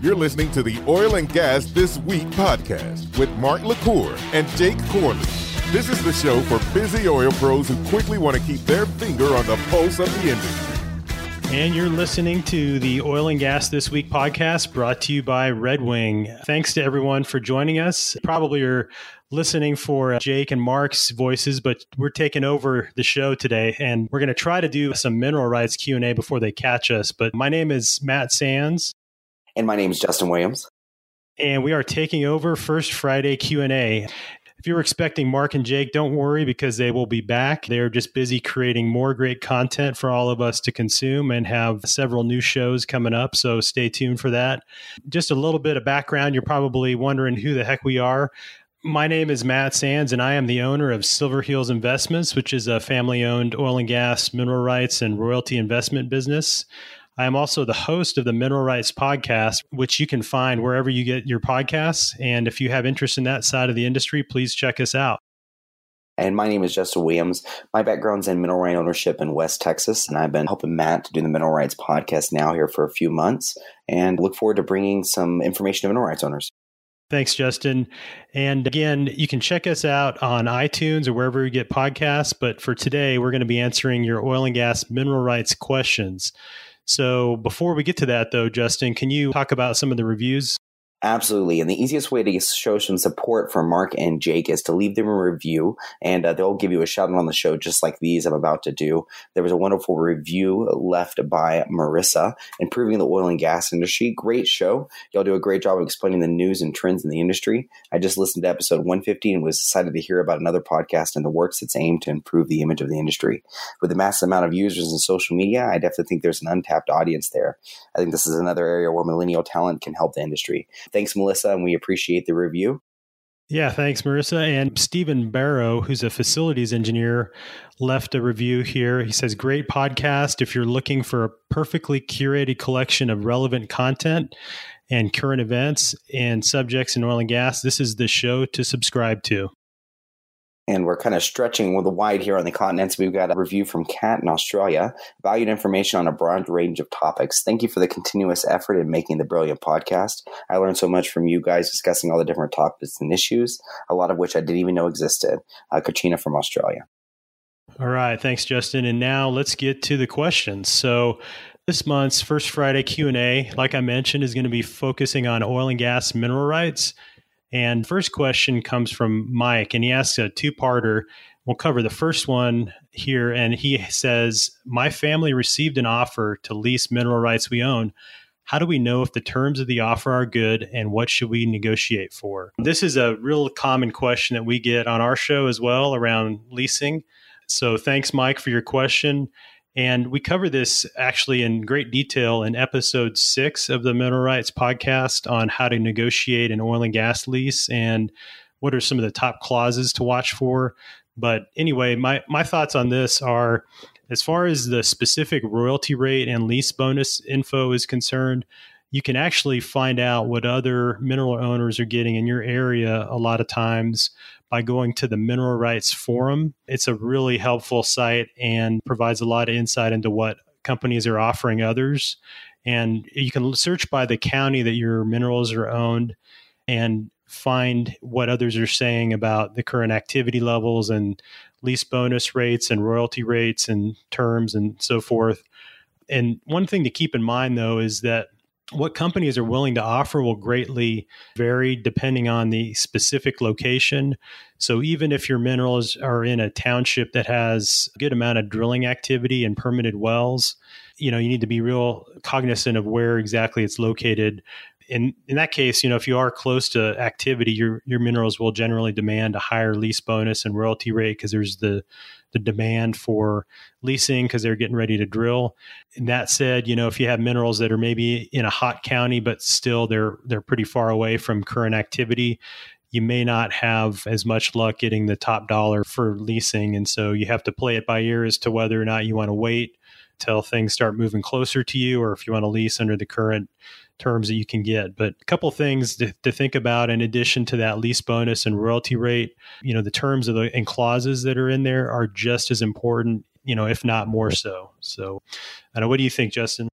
You're listening to the Oil and Gas This Week podcast with Mark LaCour and Jake Corley. This is the show for busy oil pros who quickly want to keep their finger on the pulse of the industry. And you're listening to the Oil and Gas This Week podcast brought to you by Red Wing. Thanks to everyone for joining us. Probably you're listening for uh, Jake and Mark's voices, but we're taking over the show today and we're going to try to do some mineral rights Q&A before they catch us. But my name is Matt Sands and my name is Justin Williams. And we are taking over First Friday Q&A. If you were expecting Mark and Jake, don't worry because they will be back. They're just busy creating more great content for all of us to consume and have several new shows coming up. So stay tuned for that. Just a little bit of background. You're probably wondering who the heck we are. My name is Matt Sands, and I am the owner of Silver Heels Investments, which is a family owned oil and gas, mineral rights, and royalty investment business. I am also the host of the Mineral Rights Podcast, which you can find wherever you get your podcasts. And if you have interest in that side of the industry, please check us out. And my name is Justin Williams. My background's in mineral right ownership in West Texas, and I've been helping Matt to do the Mineral Rights Podcast now here for a few months and look forward to bringing some information to mineral rights owners. Thanks, Justin. And again, you can check us out on iTunes or wherever you get podcasts. But for today, we're going to be answering your oil and gas mineral rights questions. So before we get to that, though, Justin, can you talk about some of the reviews Absolutely. And the easiest way to show some support for Mark and Jake is to leave them a review, and uh, they'll give you a shout out on the show, just like these I'm about to do. There was a wonderful review left by Marissa, Improving the Oil and Gas Industry. Great show. Y'all do a great job of explaining the news and trends in the industry. I just listened to episode 150 and was excited to hear about another podcast and the works that's aimed to improve the image of the industry. With the massive amount of users in social media, I definitely think there's an untapped audience there. I think this is another area where millennial talent can help the industry. Thanks, Melissa, and we appreciate the review. Yeah, thanks, Marissa. And Stephen Barrow, who's a facilities engineer, left a review here. He says, Great podcast. If you're looking for a perfectly curated collection of relevant content and current events and subjects in oil and gas, this is the show to subscribe to and we're kind of stretching with the wide here on the continents. We've got a review from Kat in Australia, valued information on a broad range of topics. Thank you for the continuous effort in making the brilliant podcast. I learned so much from you guys discussing all the different topics and issues, a lot of which I didn't even know existed. Uh, Katrina from Australia. All right, thanks, Justin. And now let's get to the questions. So this month's first Friday Q and A, like I mentioned, is going to be focusing on oil and gas mineral rights. And first question comes from Mike, and he asks a two parter. We'll cover the first one here. And he says, My family received an offer to lease mineral rights we own. How do we know if the terms of the offer are good and what should we negotiate for? This is a real common question that we get on our show as well around leasing. So thanks, Mike, for your question. And we cover this actually in great detail in episode six of the Mineral Rights podcast on how to negotiate an oil and gas lease and what are some of the top clauses to watch for. But anyway, my, my thoughts on this are as far as the specific royalty rate and lease bonus info is concerned, you can actually find out what other mineral owners are getting in your area a lot of times by going to the Mineral Rights Forum. It's a really helpful site and provides a lot of insight into what companies are offering others. And you can search by the county that your minerals are owned and find what others are saying about the current activity levels and lease bonus rates and royalty rates and terms and so forth. And one thing to keep in mind, though, is that what companies are willing to offer will greatly vary depending on the specific location. So even if your minerals are in a township that has a good amount of drilling activity and permitted wells, you know, you need to be real cognizant of where exactly it's located. In in that case, you know, if you are close to activity, your your minerals will generally demand a higher lease bonus and royalty rate because there's the the demand for leasing because they're getting ready to drill. And that said, you know, if you have minerals that are maybe in a hot county but still they're they're pretty far away from current activity, you may not have as much luck getting the top dollar for leasing. And so you have to play it by ear as to whether or not you want to wait till things start moving closer to you or if you want to lease under the current terms that you can get. But a couple things to, to, think about in addition to that lease bonus and royalty rate, you know, the terms of the and clauses that are in there are just as important, you know, if not more so. So, I know. What do you think, Justin?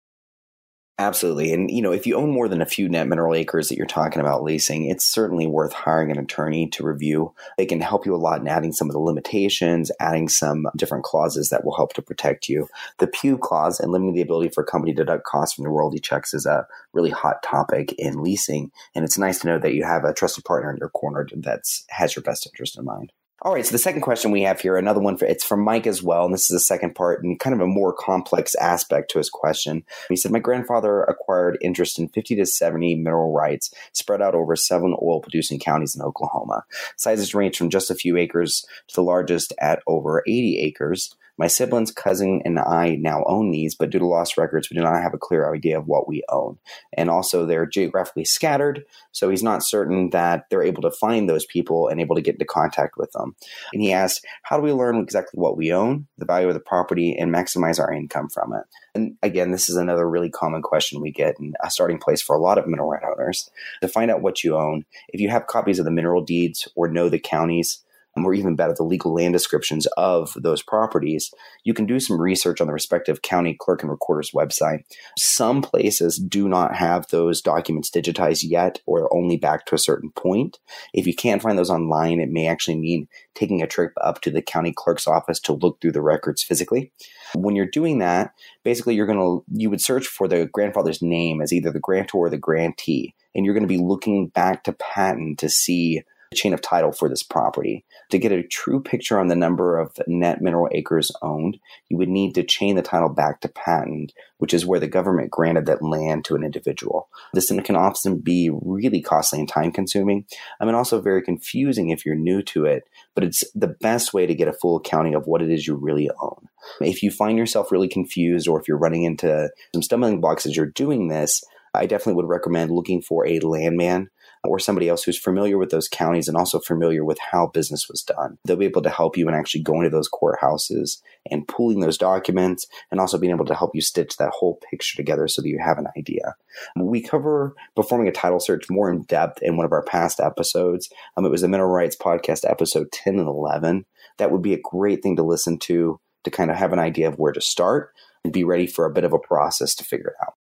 Absolutely. And, you know, if you own more than a few net mineral acres that you're talking about leasing, it's certainly worth hiring an attorney to review. They can help you a lot in adding some of the limitations, adding some different clauses that will help to protect you. The Pugh clause and limiting the ability for a company to deduct costs from the royalty checks is a really hot topic in leasing. And it's nice to know that you have a trusted partner in your corner that has your best interest in mind. All right, so the second question we have here, another one for it's from Mike as well, and this is the second part and kind of a more complex aspect to his question. He said, "My grandfather acquired interest in 50 to 70 mineral rights spread out over seven oil-producing counties in Oklahoma. Sizes range from just a few acres to the largest at over 80 acres." My siblings, cousin, and I now own these, but due to lost records, we do not have a clear idea of what we own. And also, they're geographically scattered, so he's not certain that they're able to find those people and able to get into contact with them. And he asked, How do we learn exactly what we own, the value of the property, and maximize our income from it? And again, this is another really common question we get and a starting place for a lot of mineral right owners. To find out what you own, if you have copies of the mineral deeds or know the counties, or even better, the legal land descriptions of those properties, you can do some research on the respective county clerk and recorder's website. Some places do not have those documents digitized yet or only back to a certain point. If you can't find those online, it may actually mean taking a trip up to the county clerk's office to look through the records physically. When you're doing that, basically you're going to you would search for the grandfather's name as either the grantor or the grantee and you're going to be looking back to patent to see chain of title for this property. To get a true picture on the number of net mineral acres owned, you would need to chain the title back to patent, which is where the government granted that land to an individual. This can often be really costly and time consuming. I mean, also very confusing if you're new to it, but it's the best way to get a full accounting of what it is you really own. If you find yourself really confused or if you're running into some stumbling blocks as you're doing this, I definitely would recommend looking for a landman or somebody else who's familiar with those counties and also familiar with how business was done. They'll be able to help you in actually going to those courthouses and pulling those documents and also being able to help you stitch that whole picture together so that you have an idea. We cover performing a title search more in depth in one of our past episodes. Um, it was the Mineral Rights Podcast episode 10 and 11. That would be a great thing to listen to to kind of have an idea of where to start and be ready for a bit of a process to figure it out.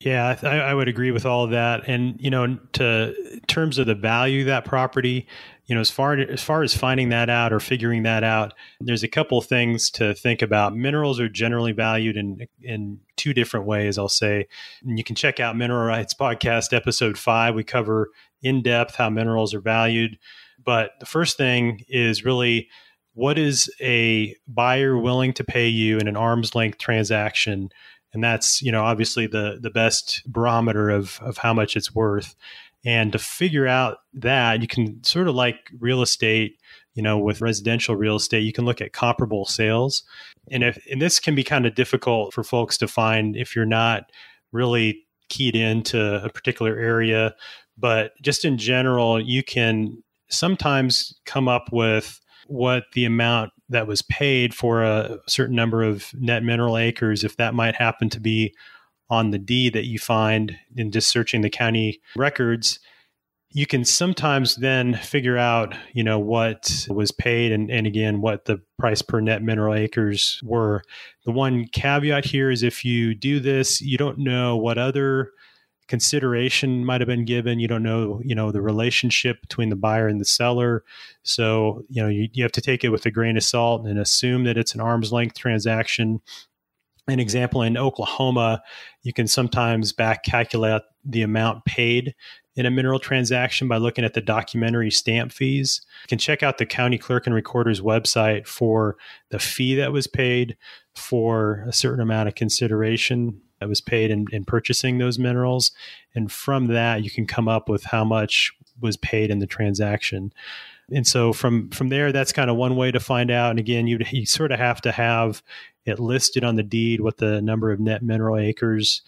Yeah, I, I, would agree with all of that. And you know, to in terms of the value of that property, you know, as far as far as finding that out or figuring that out, there's a couple things to think about. Minerals are generally valued in in two different ways. I'll say, and you can check out Mineral Rights Podcast episode five. We cover in depth how minerals are valued. But the first thing is really what is a buyer willing to pay you in an arm's length transaction and that's you know obviously the the best barometer of of how much it's worth. And to figure out that you can sort of like real estate you know with residential real estate you can look at comparable sales. And if and this can be kind of difficult for folks to find if you're not really keyed into a particular area. But just in general you can sometimes come up with what the amount that was paid for a certain number of net mineral acres, if that might happen to be on the deed that you find in just searching the county records, you can sometimes then figure out, you know, what was paid and, and again, what the price per net mineral acres were. The one caveat here is if you do this, you don't know what other consideration might have been given. You don't know, you know, the relationship between the buyer and the seller. So, you know, you, you have to take it with a grain of salt and assume that it's an arm's length transaction. An example in Oklahoma, you can sometimes back calculate the amount paid in a mineral transaction by looking at the documentary stamp fees. You can check out the county clerk and recorder's website for the fee that was paid for a certain amount of consideration that was paid in, in purchasing those minerals. And from that, you can come up with how much was paid in the transaction. And so from from there, that's kind of one way to find out. And again, you you sort of have to have it listed on the deed what the number of net mineral acres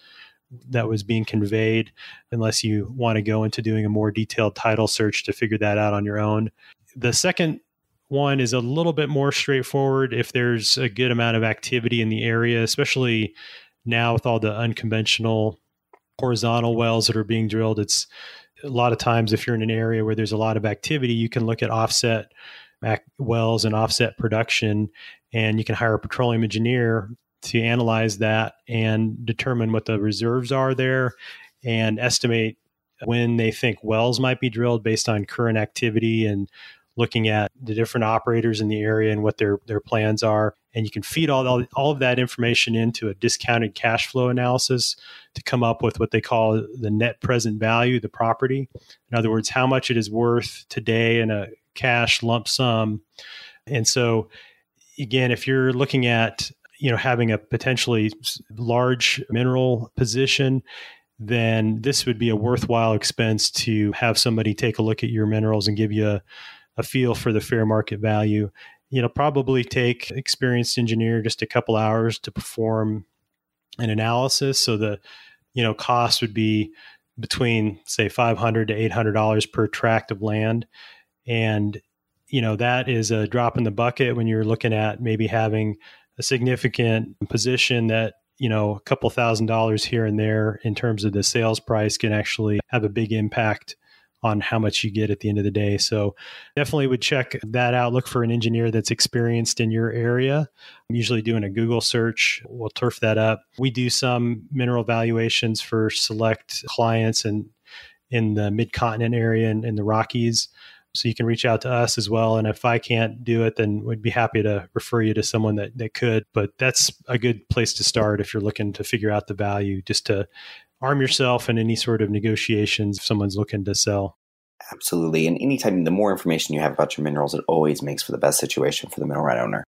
that was being conveyed, unless you want to go into doing a more detailed title search to figure that out on your own. The second one is a little bit more straightforward if there's a good amount of activity in the area, especially now with all the unconventional horizontal wells that are being drilled, it's a lot of times if you're in an area where there's a lot of activity, you can look at offset wells and offset production, and you can hire a petroleum engineer to analyze that and determine what the reserves are there and estimate when they think wells might be drilled based on current activity and looking at the different operators in the area and what their their plans are. And you can feed all, all, all of that information into a discounted cash flow analysis to come up with what they call the net present value the property. In other words how much it is worth today in a cash lump sum. And so again if you're looking at you know having a potentially large mineral position then this would be a worthwhile expense to have somebody take a look at your minerals and give you a, a feel for the fair market value. Know, probably take experienced engineer just a couple hours to perform an analysis. So the, you know, cost would be between say 500 to 800 dollars per tract of land and you know that is a drop in the bucket when you're looking at maybe having a significant position that you know a couple thousand dollars here and there in terms of the sales price can actually have a big impact on how much you get at the end of the day. So definitely would check that out. Look for an engineer that's experienced in your area. I'm usually doing a Google search. We'll turf that up. We do some mineral valuations for select clients and in the mid continent area and in the Rockies. So you can reach out to us as well. And if I can't do it, then we'd be happy to refer you to someone that, that could. But that's a good place to start if you're looking to figure out the value, just to arm yourself in any sort of negotiations if someone's looking to sell. Absolutely. And anytime the more information you have about your minerals, it always makes for the best situation for the mineral right owner.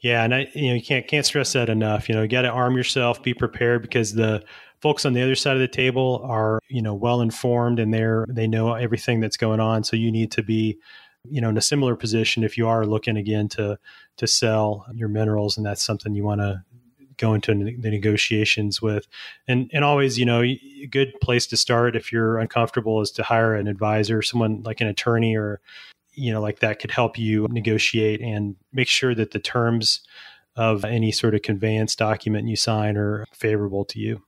Yeah, and I you know you can't can't stress that enough. You know, you got to arm yourself, be prepared because the folks on the other side of the table are you know well informed and they're they know everything that's going on. So you need to be you know in a similar position if you are looking again to to sell your minerals, and that's something you want to go into the negotiations with. And and always, you know, a good place to start if you're uncomfortable is to hire an advisor, someone like an attorney or you know like that could help you negotiate and make sure that the terms of any sort of conveyance document you sign are favorable to you.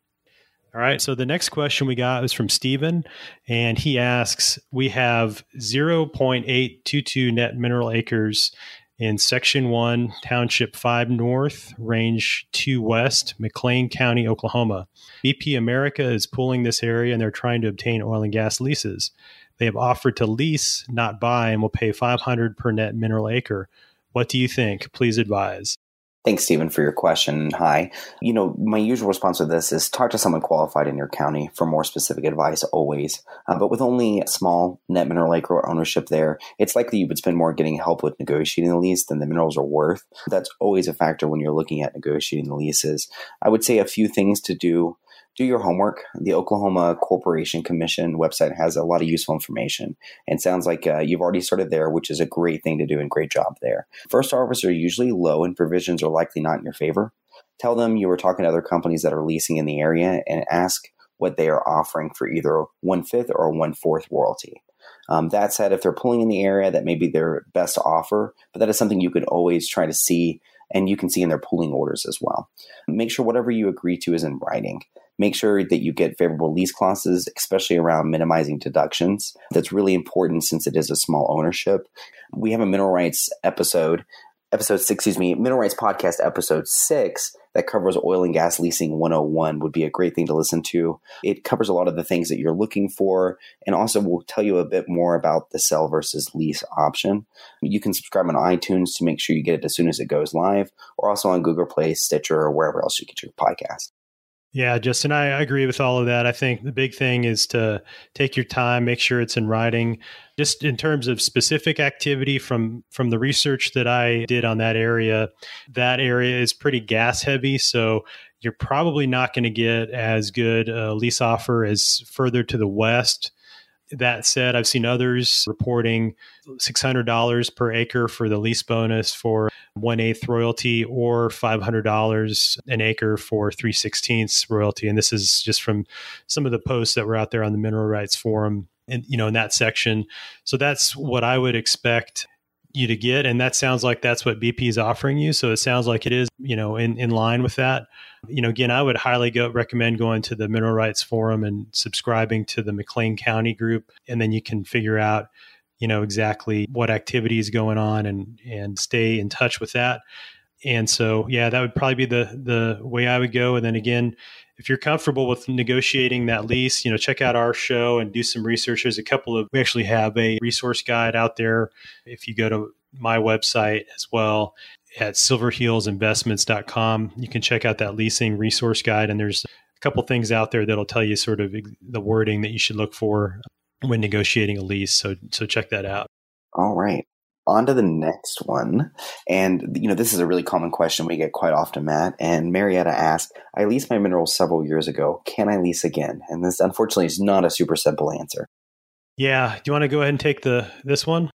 All right. So the next question we got is from Stephen, and he asks We have 0.822 net mineral acres in Section 1, Township 5 North, Range 2 West, McClain County, Oklahoma. BP America is pooling this area and they're trying to obtain oil and gas leases. They have offered to lease, not buy, and will pay 500 per net mineral acre. What do you think? Please advise. Thanks, Stephen, for your question. Hi. You know, my usual response to this is talk to someone qualified in your county for more specific advice always. Uh, but with only small net mineral acre ownership there, it's likely you would spend more getting help with negotiating the lease than the minerals are worth. That's always a factor when you're looking at negotiating the leases. I would say a few things to do do your homework. The Oklahoma Corporation Commission website has a lot of useful information and sounds like uh, you've already started there, which is a great thing to do and great job there. First harvests are usually low and provisions are likely not in your favor. Tell them you were talking to other companies that are leasing in the area and ask what they are offering for either one fifth or one fourth royalty. Um, that said, if they're pulling in the area, that may be their best offer, but that is something you could always try to see and you can see in their pooling orders as well. Make sure whatever you agree to is in writing. Make sure that you get favorable lease clauses, especially around minimizing deductions. That's really important since it is a small ownership. We have a mineral rights episode, episode six, excuse me, mineral rights podcast episode six that covers oil and gas leasing 101 would be a great thing to listen to. It covers a lot of the things that you're looking for and also will tell you a bit more about the sell versus lease option. You can subscribe on iTunes to make sure you get it as soon as it goes live or also on Google Play, Stitcher, or wherever else you get your podcast. Yeah, Justin, I agree with all of that. I think the big thing is to take your time, make sure it's in writing. Just in terms of specific activity from from the research that I did on that area, that area is pretty gas heavy, so you're probably not going to get as good a lease offer as further to the west that said, I've seen others reporting $600 per acre for the lease bonus for one eighth royalty or $500 an acre for three sixteenths royalty. And this is just from some of the posts that were out there on the mineral rights forum and, you know, in that section. So that's what I would expect you to get and that sounds like that's what BP is offering you. So it sounds like it is you know in, in line with that. You know again I would highly go recommend going to the mineral rights forum and subscribing to the McClain County group and then you can figure out you know exactly what activity is going on and and stay in touch with that. And so, yeah, that would probably be the the way I would go. And then again, if you're comfortable with negotiating that lease, you know, check out our show and do some research. There's a couple of we actually have a resource guide out there. If you go to my website as well at silverheelsinvestments.com, you can check out that leasing resource guide. And there's a couple things out there that'll tell you sort of the wording that you should look for when negotiating a lease. So so check that out. All right on to the next one. And, you know, this is a really common question we get quite often, Matt. And Marietta asked, I leased my minerals several years ago. Can I lease again? And this, unfortunately, is not a super simple answer. Yeah. Do you want to go ahead and take the this one?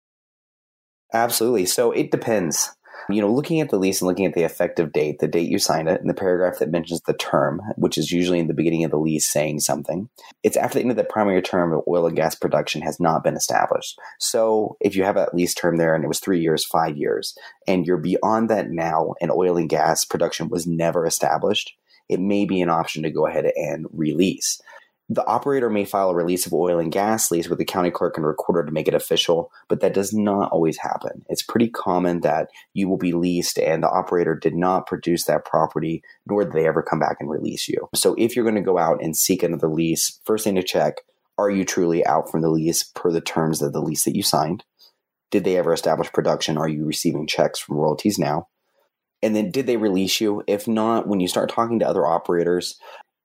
Absolutely. So it depends you know, looking at the lease and looking at the effective date, the date you signed it, and the paragraph that mentions the term, which is usually in the beginning of the lease saying something, it's after the end of the primary term of oil and gas production has not been established. So if you have a lease term there and it was three years, five years, and you're beyond that now and oil and gas production was never established, it may be an option to go ahead and release. The operator may file a release of oil and gas lease with the county clerk and recorder to make it official, but that does not always happen. It's pretty common that you will be leased and the operator did not produce that property, nor did they ever come back and release you. So if you're going to go out and seek another lease, first thing to check are you truly out from the lease per the terms of the lease that you signed? Did they ever establish production? Are you receiving checks from royalties now? And then did they release you? If not, when you start talking to other operators,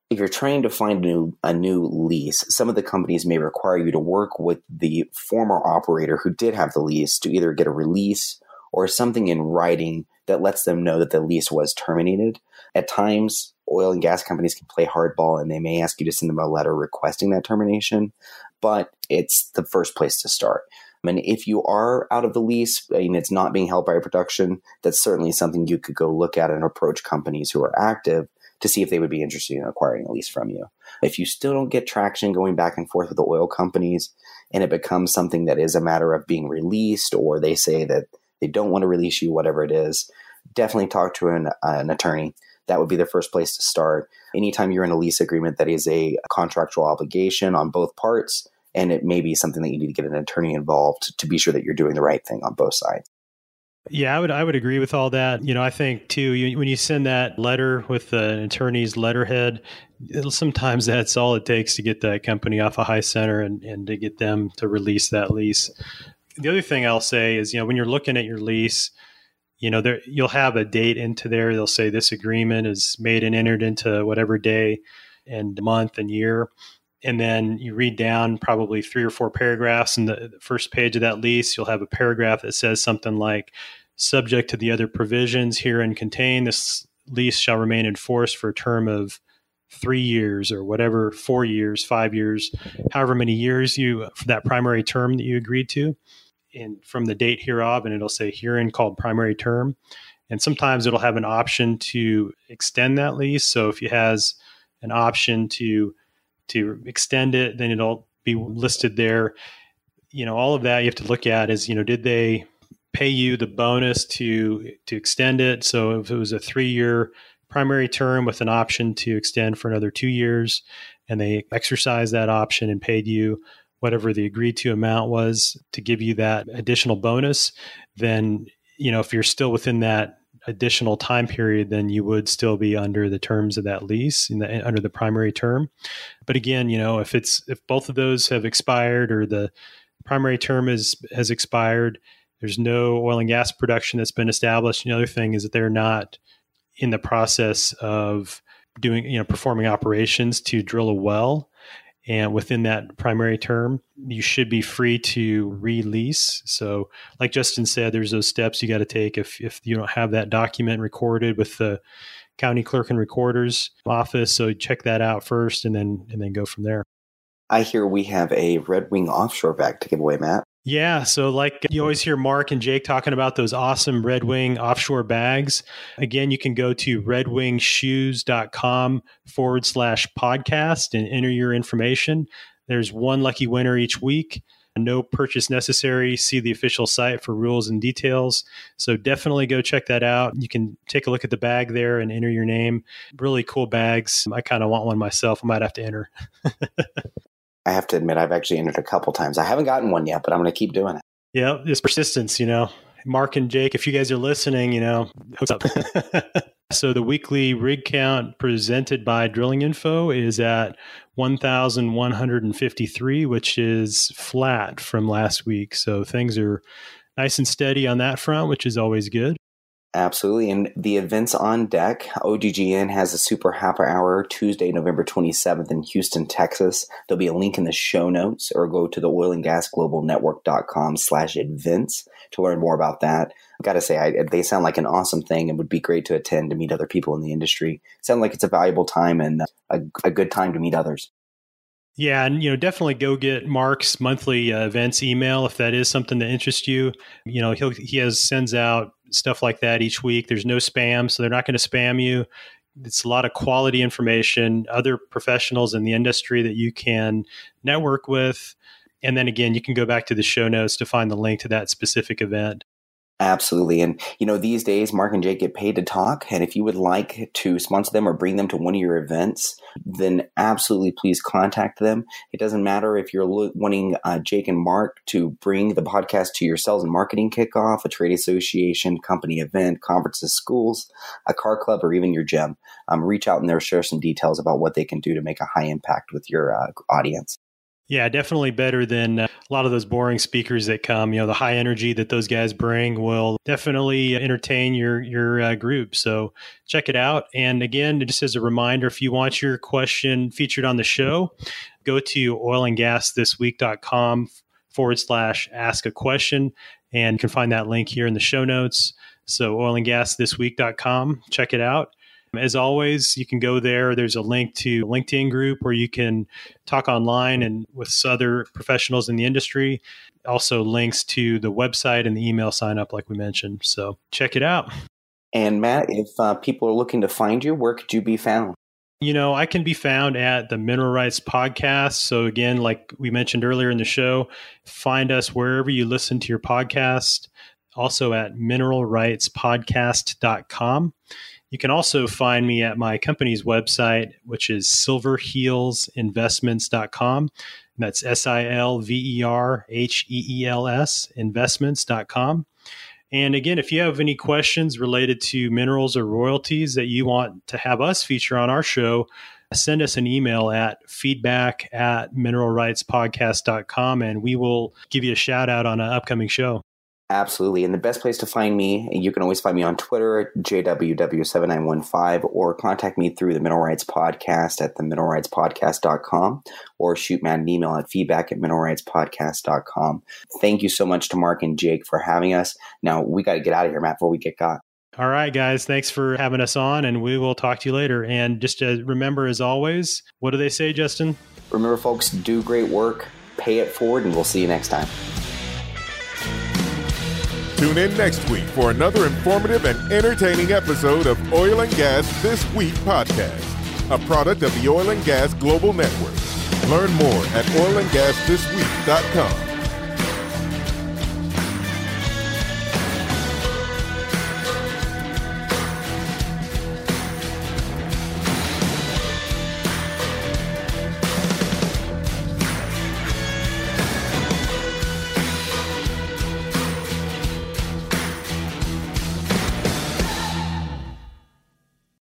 if you're trying to find a new, a new lease, some of the companies may require you to work with the former operator who did have the lease to either get a release or something in writing that lets them know that the lease was terminated. At times, oil and gas companies can play hardball and they may ask you to send them a letter requesting that termination, but it's the first place to start. And if you are out of the lease and it's not being held by production, that's certainly something you could go look at and approach companies who are active to see if they would be interested in acquiring a lease from you. If you still don't get traction going back and forth with the oil companies and it becomes something that is a matter of being released or they say that they don't want to release you, whatever it is, definitely talk to an, uh, an attorney. That would be the first place to start. Anytime you're in a lease agreement that is a contractual obligation on both parts, and it may be something that you need to get an attorney involved to be sure that you're doing the right thing on both sides. Yeah, I would I would agree with all that. You know, I think too you, when you send that letter with an attorney's letterhead, sometimes that's all it takes to get that company off a high center and, and to get them to release that lease. The other thing I'll say is, you know, when you're looking at your lease, you know, there you'll have a date into there. They'll say this agreement is made and entered into whatever day and month and year. And then you read down probably three or four paragraphs in the first page of that lease. You'll have a paragraph that says something like, subject to the other provisions herein contained, this lease shall remain in force for a term of three years or whatever, four years, five years, however many years you for that primary term that you agreed to. And from the date hereof, and it'll say herein called primary term. And sometimes it'll have an option to extend that lease. So if it has an option to to extend it, then it'll be listed there. You know, all of that you have to look at is, you know, did they pay you the bonus to to extend it. So if it was a three year primary term with an option to extend for another two years, and they exercised that option and paid you whatever the agreed to amount was to give you that additional bonus, then you know if you're still within that additional time period, then you would still be under the terms of that lease the, under the primary term. But again, you know if it's if both of those have expired or the primary term is has expired there's no oil and gas production that's been established. And the other thing is that they're not in the process of doing, you know, performing operations to drill a well. And within that primary term, you should be free to release. So, like Justin said, there's those steps you got to take if, if you don't have that document recorded with the county clerk and recorder's office. So check that out first and then and then go from there. I hear we have a Red Wing offshore bag to give away, Matt. Yeah. So, like you always hear Mark and Jake talking about those awesome Red Wing offshore bags. Again, you can go to redwingshoes.com forward slash podcast and enter your information. There's one lucky winner each week. No purchase necessary. See the official site for rules and details. So definitely go check that out. You can take a look at the bag there and enter your name. Really cool bags. I kind of want one myself. I might have to enter. I have to admit, I've actually entered a couple times. I haven't gotten one yet, but I'm going to keep doing it. Yeah, it's persistence, you know. Mark and Jake, if you guys are listening, you know, hook up. so the weekly rig count presented by Drilling Info is at 1,153, which is flat from last week. So things are nice and steady on that front, which is always good. Absolutely. And the events on deck, OGGN has a super happy hour Tuesday, November 27th in Houston, Texas. There'll be a link in the show notes or go to the oil and gas global network.com slash events to learn more about that. I've got to say, I, they sound like an awesome thing and would be great to attend to meet other people in the industry. Sound like it's a valuable time and a, a good time to meet others. Yeah, and you know, definitely go get Mark's monthly uh, events email if that is something that interests you. You know, he he has sends out stuff like that each week. There's no spam, so they're not going to spam you. It's a lot of quality information, other professionals in the industry that you can network with. And then again, you can go back to the show notes to find the link to that specific event. Absolutely. And, you know, these days, Mark and Jake get paid to talk. And if you would like to sponsor them or bring them to one of your events, then absolutely please contact them. It doesn't matter if you're wanting uh, Jake and Mark to bring the podcast to your sales and marketing kickoff, a trade association, company event, conferences, schools, a car club, or even your gym. Um, reach out and they'll share some details about what they can do to make a high impact with your uh, audience. Yeah, definitely better than uh, a lot of those boring speakers that come. You know, the high energy that those guys bring will definitely entertain your your uh, group. So check it out. And again, just as a reminder, if you want your question featured on the show, go to oilandgasthisweek.com forward slash ask a question, and you can find that link here in the show notes. So oilandgasthisweek.com, check it out. As always, you can go there. There's a link to a LinkedIn group where you can talk online and with other professionals in the industry. Also, links to the website and the email sign up, like we mentioned. So check it out. And Matt, if uh, people are looking to find you, where could you be found? You know, I can be found at the Mineral Rights Podcast. So, again, like we mentioned earlier in the show, find us wherever you listen to your podcast, also at mineralrightspodcast.com. You can also find me at my company's website, which is silverheelsinvestments.com. That's S I L V E R H E E L S investments.com. And again, if you have any questions related to minerals or royalties that you want to have us feature on our show, send us an email at feedback at mineralrightspodcast.com and we will give you a shout out on an upcoming show. Absolutely. And the best place to find me, you can always find me on Twitter at JWW7915 or contact me through the Mineral Rights Podcast at the mineralrightspodcast.com or shoot Matt an email at feedback at mineralrightspodcast.com. Thank you so much to Mark and Jake for having us. Now we got to get out of here, Matt, before we get got. All right, guys. Thanks for having us on, and we will talk to you later. And just to remember, as always, what do they say, Justin? Remember, folks, do great work, pay it forward, and we'll see you next time. Tune in next week for another informative and entertaining episode of Oil and Gas This Week podcast, a product of the Oil and Gas Global Network. Learn more at oilandgasthisweek.com.